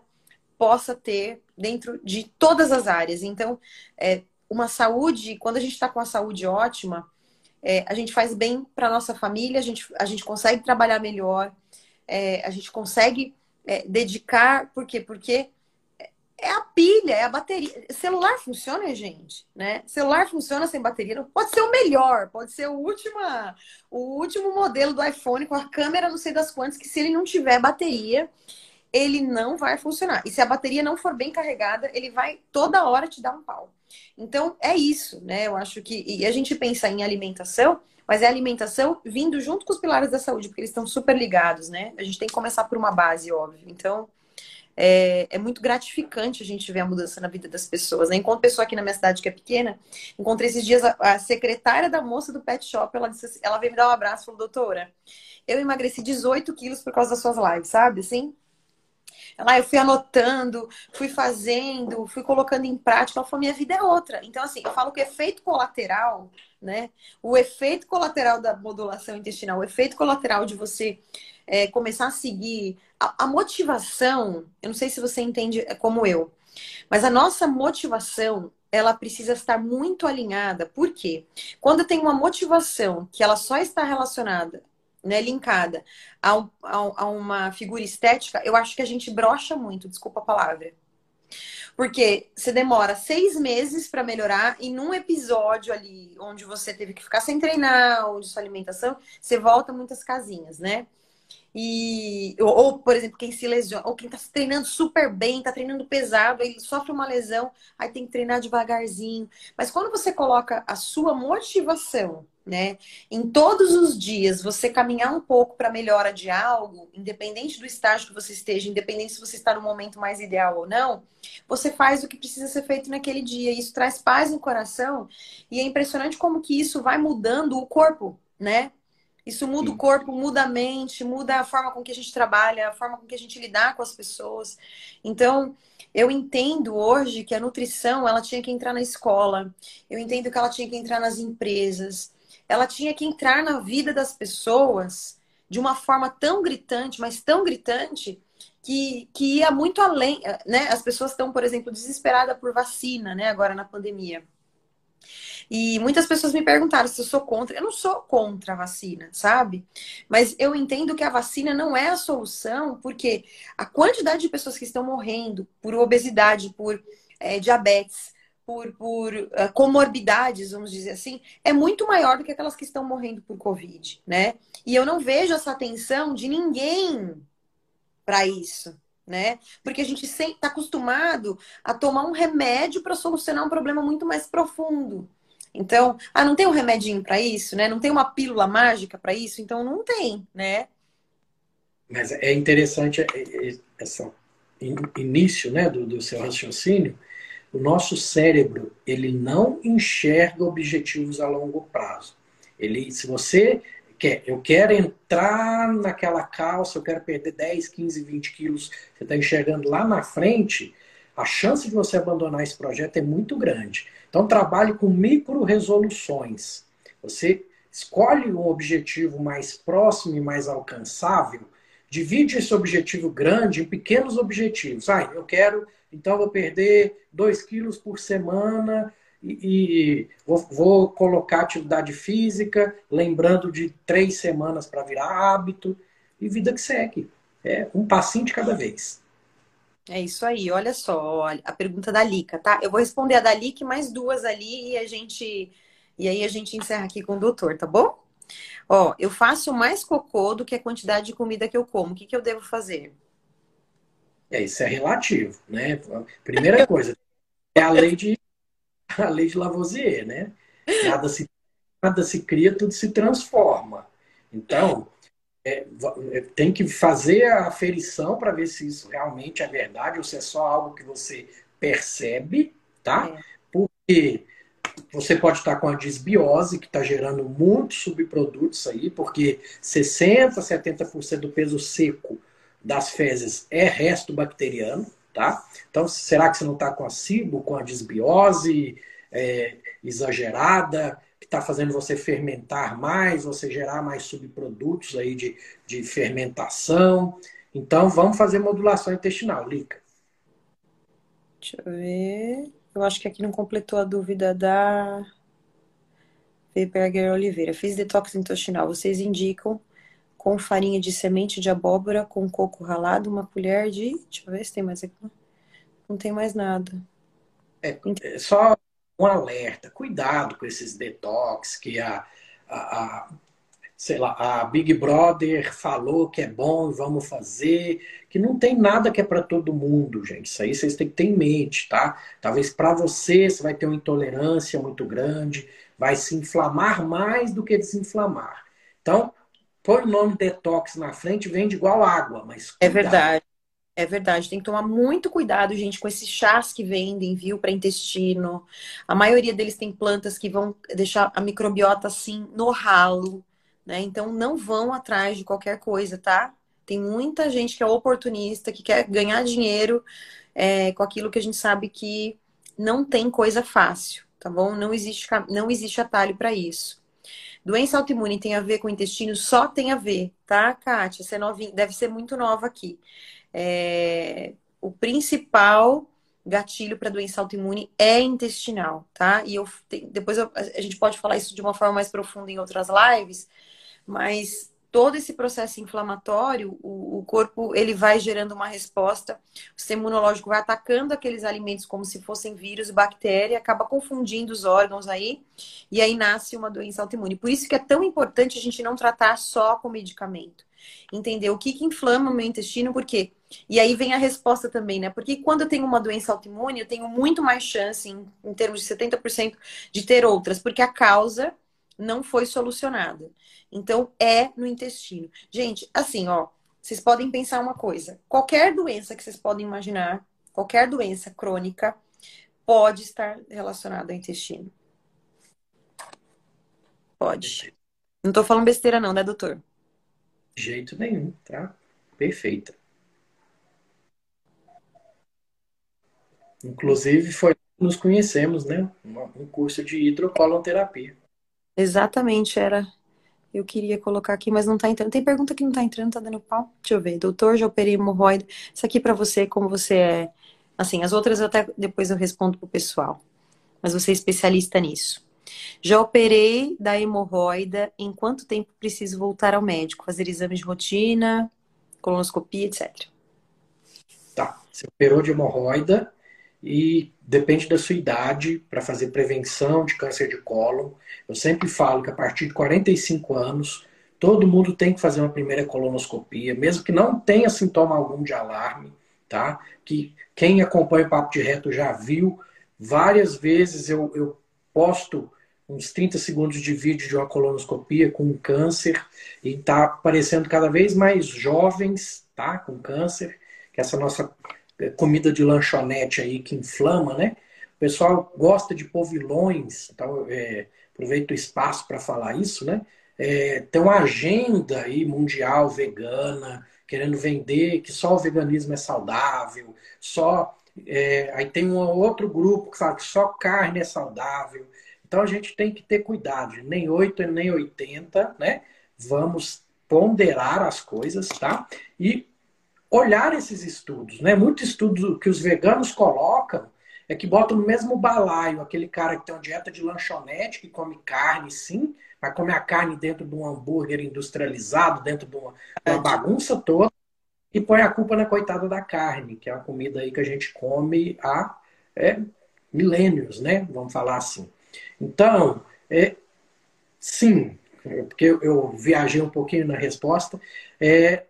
possa ter dentro de todas as áreas. Então, é, uma saúde, quando a gente está com a saúde ótima, é, a gente faz bem para nossa família, a gente, a gente consegue trabalhar melhor, é, a gente consegue é, dedicar, por quê? Porque é a pilha, é a bateria. Celular funciona, gente, né? Celular funciona sem bateria. Pode ser o melhor, pode ser o último, o último modelo do iPhone com a câmera não sei das quantas, que se ele não tiver bateria, ele não vai funcionar. E se a bateria não for bem carregada, ele vai toda hora te dar um pau. Então, é isso, né? Eu acho que. E a gente pensa em alimentação, mas é alimentação vindo junto com os pilares da saúde, porque eles estão super ligados, né? A gente tem que começar por uma base, óbvio. Então, é, é, muito gratificante a gente ver a mudança na vida das pessoas. Né? Enquanto pessoa aqui na minha cidade que é pequena, encontrei esses dias a, a secretária da moça do pet shop, ela, disse assim, ela veio me dar um abraço e falou, doutora, eu emagreci 18 quilos por causa das suas lives, sabe? Assim, Ela, eu fui anotando, fui fazendo, fui colocando em prática. Ela falou, minha vida é outra. Então, assim, eu falo que efeito colateral, né? O efeito colateral da modulação intestinal, o efeito colateral de você é, começar a seguir a, motivação, eu não sei se você entende é como eu, mas a nossa motivação, ela precisa estar muito alinhada. Por quê? Quando tem uma motivação que ela só está relacionada né, linkada a, a, a, uma figura estética, eu acho que a gente brocha muito, desculpa a palavra. Porque você demora seis meses para melhorar e num episódio ali onde você teve que ficar sem treinar, onde sua alimentação, você volta muitas casinhas, né? E, ou, por exemplo, quem se lesiona, ou quem tá treinando super bem, tá treinando pesado, aí sofre uma lesão, aí tem que treinar devagarzinho. Mas quando você coloca a sua motivação, né, em todos os dias, você caminhar um pouco para melhora de algo, independente do estágio que você esteja, independente se você está no momento mais ideal ou não, você faz o que precisa ser feito naquele dia. Isso traz paz no coração e é impressionante como que isso vai mudando o corpo, né? Isso muda o corpo, muda a mente, muda a forma com que a gente trabalha, a forma com que a gente lidar com as pessoas. Então, eu entendo hoje que a nutrição ela tinha que entrar na escola. Eu entendo que ela tinha que entrar nas empresas. Ela tinha que entrar na vida das pessoas de uma forma tão gritante, mas tão gritante, que, que ia muito além. Né? As pessoas estão, por exemplo, desesperadas por vacina, né? Agora na pandemia. E muitas pessoas me perguntaram se eu sou contra. Eu não sou contra a vacina, sabe? Mas eu entendo que a vacina não é a solução, porque a quantidade de pessoas que estão morrendo por obesidade, por é, diabetes, por, por uh, comorbidades, vamos dizer assim, é muito maior do que aquelas que estão morrendo por Covid, né? E eu não vejo essa atenção de ninguém para isso, né? Porque a gente está acostumado a tomar um remédio para solucionar um problema muito mais profundo. Então, ah, não tem um remedinho para isso, né? Não tem uma pílula mágica para isso, então não tem, né? Mas é interessante esse início, né, do, do seu raciocínio. O nosso cérebro ele não enxerga objetivos a longo prazo. Ele, se você quer, eu quero entrar naquela calça, eu quero perder 10, 15, 20 quilos, você está enxergando lá na frente, a chance de você abandonar esse projeto é muito grande. Então, trabalhe com micro resoluções. Você escolhe um objetivo mais próximo e mais alcançável, divide esse objetivo grande em pequenos objetivos. Ah, eu quero, então vou perder 2 quilos por semana e, e vou, vou, colocar atividade física, lembrando de três semanas para virar hábito, e vida que segue. É um passinho de cada vez. É isso aí, olha só, olha, a pergunta da Lica, tá? Eu vou responder a da Lica mais duas ali e a gente e aí a gente encerra aqui com o doutor, tá bom? Ó, eu faço mais cocô do que a quantidade de comida que eu como. O que, que eu devo fazer? É, isso é relativo, né? Primeira coisa, é a lei de a lei de Lavoisier, né? Nada se nada se cria, tudo se transforma. Então, é, é, tem que fazer a aferição para ver se isso realmente é verdade ou se é só algo que você percebe, tá? É. Porque você pode estar com a disbiose, que está gerando muitos subprodutos aí, porque 60%, 70% do peso seco das fezes é resto bacteriano, tá? Então, será que você não está com a cibo, com a disbiose é, exagerada? Que está fazendo você fermentar mais, você gerar mais subprodutos aí de, de fermentação. Então, vamos fazer modulação intestinal, Lica. Deixa eu ver. Eu acho que aqui não completou a dúvida da Weberger Oliveira. Fiz detox intestinal. Vocês indicam com farinha de semente de abóbora com coco ralado, uma colher de. Deixa eu ver se tem mais aqui. Não tem mais nada. É, é só um alerta, cuidado com esses detox que a, a, a, sei lá, a Big Brother falou que é bom e vamos fazer, que não tem nada que é para todo mundo, gente. Isso aí vocês têm que ter em mente, tá? Talvez para você você vai ter uma intolerância muito grande, vai se inflamar mais do que desinflamar. Então, põe o nome detox na frente, vende igual água, mas cuidado. É verdade. É verdade, tem que tomar muito cuidado, gente, com esses chás que vendem, viu, para intestino. A maioria deles tem plantas que vão deixar a microbiota assim no ralo, né? Então não vão atrás de qualquer coisa, tá? Tem muita gente que é oportunista, que quer ganhar dinheiro é, com aquilo que a gente sabe que não tem coisa fácil, tá bom? Não existe, não existe atalho para isso. Doença autoimune tem a ver com o intestino? Só tem a ver, tá, Kátia? Você é novinha, deve ser muito nova aqui. É, o principal gatilho para doença autoimune é intestinal, tá? E eu depois eu, a gente pode falar isso de uma forma mais profunda em outras lives, mas todo esse processo inflamatório, o, o, corpo ele vai gerando uma resposta, o sistema imunológico vai atacando aqueles alimentos como se fossem vírus, bactéria, acaba confundindo os órgãos aí, e aí nasce uma doença autoimune. Por isso que é tão importante a gente não tratar só com medicamento. Entender o que, que inflama o meu intestino, por quê? E aí vem a resposta também, né? Porque quando eu tenho uma doença autoimune, eu tenho muito mais chance, em, em termos de 70%, de ter outras, porque a causa não foi solucionada. Então, é no intestino. Gente, assim, ó, vocês podem pensar uma coisa: qualquer doença que vocês podem imaginar, qualquer doença crônica, pode estar relacionada ao intestino. Pode. Não tô falando besteira, não, né, doutor? De jeito nenhum, tá? Perfeita. Inclusive, foi nos conhecemos, né? Um curso de hidrocolonterapia. Exatamente, era. Eu queria colocar aqui, mas não tá entrando. Tem pergunta que não tá entrando, tá dando pau? Deixa eu ver. Doutor, já operei hemorroida. Isso aqui para você, como você é. Assim, as outras eu até depois eu respondo pro pessoal. Mas você é especialista nisso. Já operei da hemorroida. Em quanto tempo preciso voltar ao médico? Fazer exames de rotina, colonoscopia, etc. Tá. Você operou de hemorroida e depende da sua idade para fazer prevenção de câncer de cólon. Eu sempre falo que a partir de 45 anos, todo mundo tem que fazer uma primeira colonoscopia, mesmo que não tenha sintoma algum de alarme, tá? Que quem acompanha o Papo de Reto já viu. Várias vezes eu, eu posto uns 30 segundos de vídeo de uma colonoscopia com câncer e tá aparecendo cada vez mais jovens, tá? Com câncer, que essa nossa comida de lanchonete aí que inflama, né? O pessoal gosta de pôr vilões, então é, aproveito o espaço para falar isso, né? É, tem uma agenda aí mundial vegana, querendo vender que só o veganismo é saudável, só é, aí tem um outro grupo que fala que só carne é saudável. Então a gente tem que ter cuidado, nem 8 nem 80, né? Vamos ponderar as coisas, tá? E olhar esses estudos. Né? Muitos estudos que os veganos colocam é que botam no mesmo balaio aquele cara que tem uma dieta de lanchonete, que come carne, sim, mas come a carne dentro de um hambúrguer industrializado, dentro de uma, uma bagunça toda, e põe a culpa na coitada da carne, que é a comida aí que a gente come há é, milênios, né? Vamos falar assim. Então, é, sim, porque eu, eu viajei um pouquinho na resposta, é,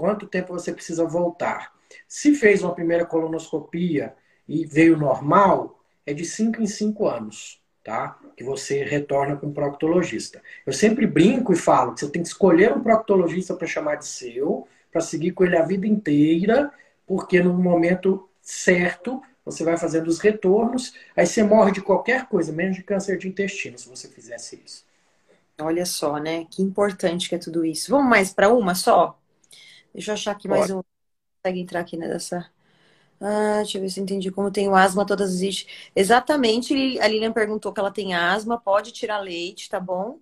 quanto tempo você precisa voltar. Se fez uma primeira colonoscopia e veio normal, é de 5 em 5 anos, tá? Que você retorna com um proctologista. Eu sempre brinco e falo que você tem que escolher um proctologista para chamar de seu, para seguir com ele a vida inteira, porque no momento certo você vai fazendo os retornos, aí você morre de qualquer coisa, menos de câncer de intestino, se você fizesse isso. Olha só, né? Que importante que é tudo isso. Vamos mais para uma só? Deixa eu achar aqui mais um. Consegue entrar aqui nessa. Ah, deixa eu ver se eu entendi como tenho asma, todas existem. Exatamente, a Lilian perguntou que ela tem asma, pode tirar leite, tá bom?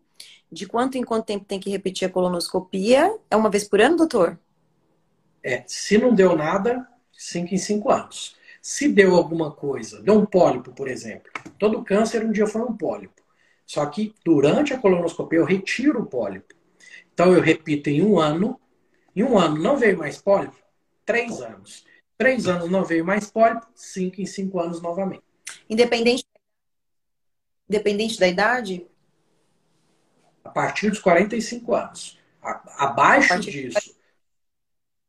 De quanto em quanto tempo tem que repetir a colonoscopia? É uma vez por ano, doutor? É, se não deu nada, cinco em cinco anos. Se deu alguma coisa, deu um pólipo, por exemplo. Todo câncer um dia foi um pólipo. Só que durante a colonoscopia eu retiro o pólipo. Então eu repito em um ano em um ano não veio mais pólipo? Três anos. Três anos não veio mais pólipo, cinco em cinco anos novamente. Independente, independente da idade? A partir dos 45 anos. Abaixo disso.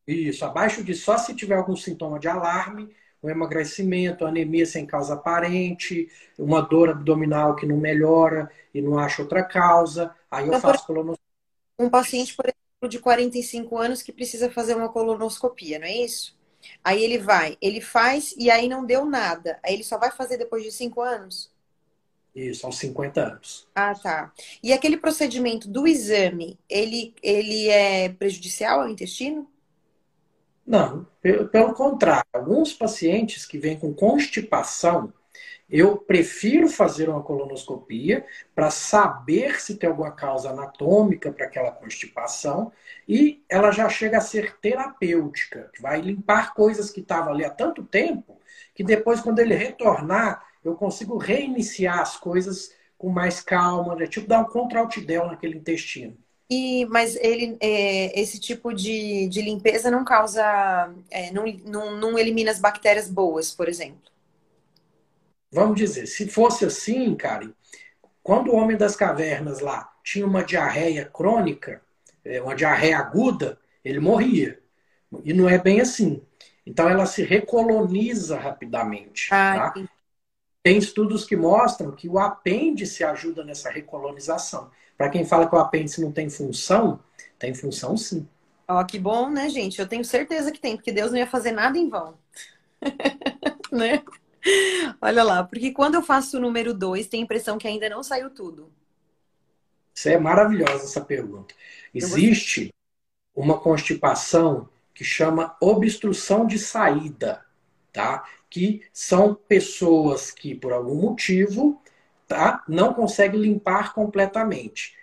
Isso, abaixo disso, só se tiver algum sintoma de alarme, um emagrecimento, anemia sem causa aparente, uma dor abdominal que não melhora e não acha outra causa, aí eu então, faço colonoscopia. Um paciente, por exemplo, de 45 anos que precisa fazer uma colonoscopia, não é isso? Aí ele vai, ele faz e aí não deu nada. Aí ele só vai fazer depois de 5 anos? Isso, aos 50 anos. Ah, tá. E aquele procedimento do exame, ele, ele é prejudicial ao intestino? Não, pelo contrário. Alguns pacientes que vêm com constipação, eu prefiro fazer uma colonoscopia para saber se tem alguma causa anatômica para aquela constipação e ela já chega a ser terapêutica, que vai limpar coisas que estavam ali há tanto tempo que depois, quando ele retornar, eu consigo reiniciar as coisas com mais calma, né? tipo dar um contraltidel naquele intestino. E, mas ele, é, esse tipo de, de limpeza não causa, é, não, não, não elimina as bactérias boas, por exemplo? Vamos dizer, se fosse assim, Karen, quando o homem das cavernas lá tinha uma diarreia crônica, é, uma diarreia aguda, ele morria. E não é bem assim. Então ela se recoloniza rapidamente. Ah, tá? Tem estudos que mostram que o apêndice ajuda nessa recolonização. Para quem fala que o apêndice não tem função, tem função sim. Ó, oh, que bom, né, gente? Eu tenho certeza que tem, porque Deus não ia fazer nada em vão. né? Olha lá, porque quando eu faço o número 2, tem a impressão que ainda não saiu tudo. Isso é maravilhosa essa pergunta. Existe uma constipação que chama obstrução de saída, tá? Que são pessoas que por algum motivo, tá, não conseguem limpar completamente.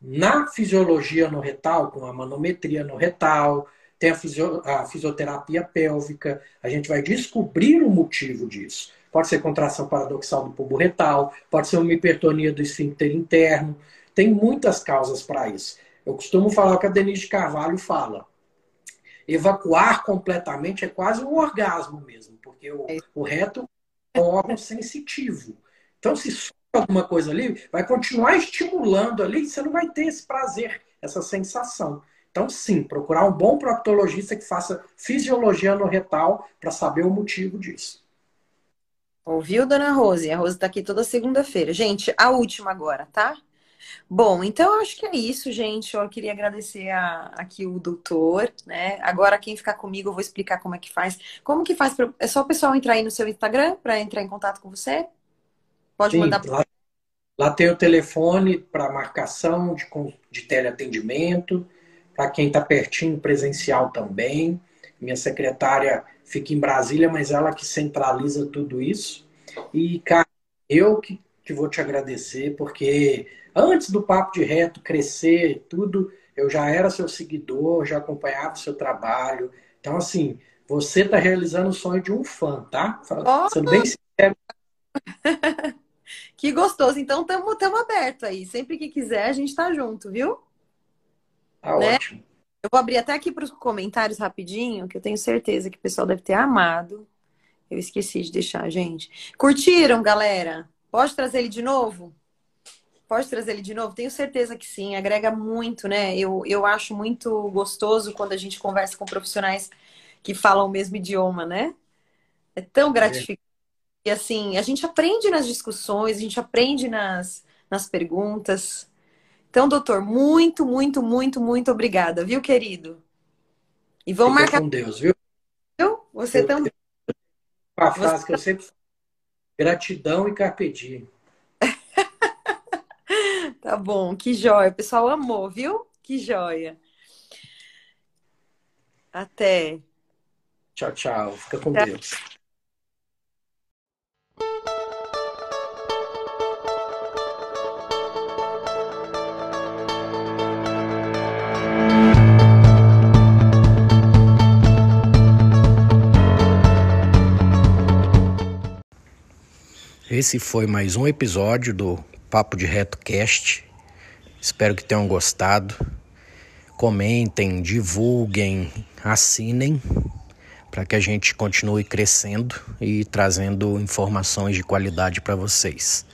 Na fisiologia no retal, com a manometria no retal, tem a, fisio, a fisioterapia pélvica, a gente vai descobrir o motivo disso. Pode ser contração paradoxal do pubo retal, pode ser uma hipertonia do esfíncter interno. Tem muitas causas para isso. Eu costumo falar o que a Denise Carvalho fala. Evacuar completamente é quase um orgasmo mesmo, porque o, o reto é um órgão sensitivo. Então, se sobra alguma coisa ali, vai continuar estimulando ali e você não vai ter esse prazer, essa sensação. Então, sim, procurar um bom proctologista que faça fisiologia no retal para saber o motivo disso. Ouviu, dona Rose? A Rose está aqui toda segunda-feira. Gente, a última agora, tá? Bom, então acho que é isso, gente. Eu queria agradecer a, aqui o doutor, né? Agora quem ficar comigo, eu vou explicar como é que faz. Como que faz? Pra... É só o pessoal entrar aí no seu Instagram para entrar em contato com você? Pode Sim, mandar. Lá, lá tem o telefone para marcação de, de teleatendimento para quem está pertinho, presencial também. Minha secretária fica em Brasília, mas ela que centraliza tudo isso. E, cara, eu que, que vou te agradecer, porque antes do Papo de Reto crescer, tudo, eu já era seu seguidor, já acompanhava o seu trabalho. Então, assim, você está realizando o sonho de um fã, tá? Oh! Sendo bem sincero. que gostoso. Então, estamos abertos aí. Sempre que quiser, a gente está junto, viu? Tá né? ótimo. Eu vou abrir até aqui para os comentários rapidinho, que eu tenho certeza que o pessoal deve ter amado. Eu esqueci de deixar, gente. Curtiram, galera? Pode trazer ele de novo? Pode trazer ele de novo? Tenho certeza que sim, agrega muito, né? Eu, eu acho muito gostoso quando a gente conversa com profissionais que falam o mesmo idioma, né? É tão gratificante. É. E assim, a gente aprende nas discussões, a gente aprende nas, nas perguntas. Então, doutor, muito, muito, muito, muito obrigada, viu, querido? E vamos Fica marcar. com Deus, viu? Você eu, também. A frase Você... que eu sempre falo: gratidão e carpe diem. tá bom, que joia. O pessoal amou, viu? Que joia. Até. Tchau, tchau. Fica com tchau. Deus. Esse foi mais um episódio do Papo de Reto Cast. Espero que tenham gostado. Comentem, divulguem, assinem para que a gente continue crescendo e trazendo informações de qualidade para vocês.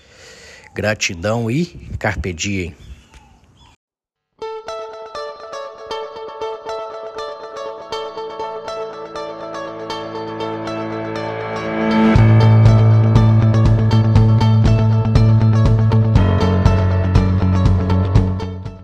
Gratidão e carpe diem.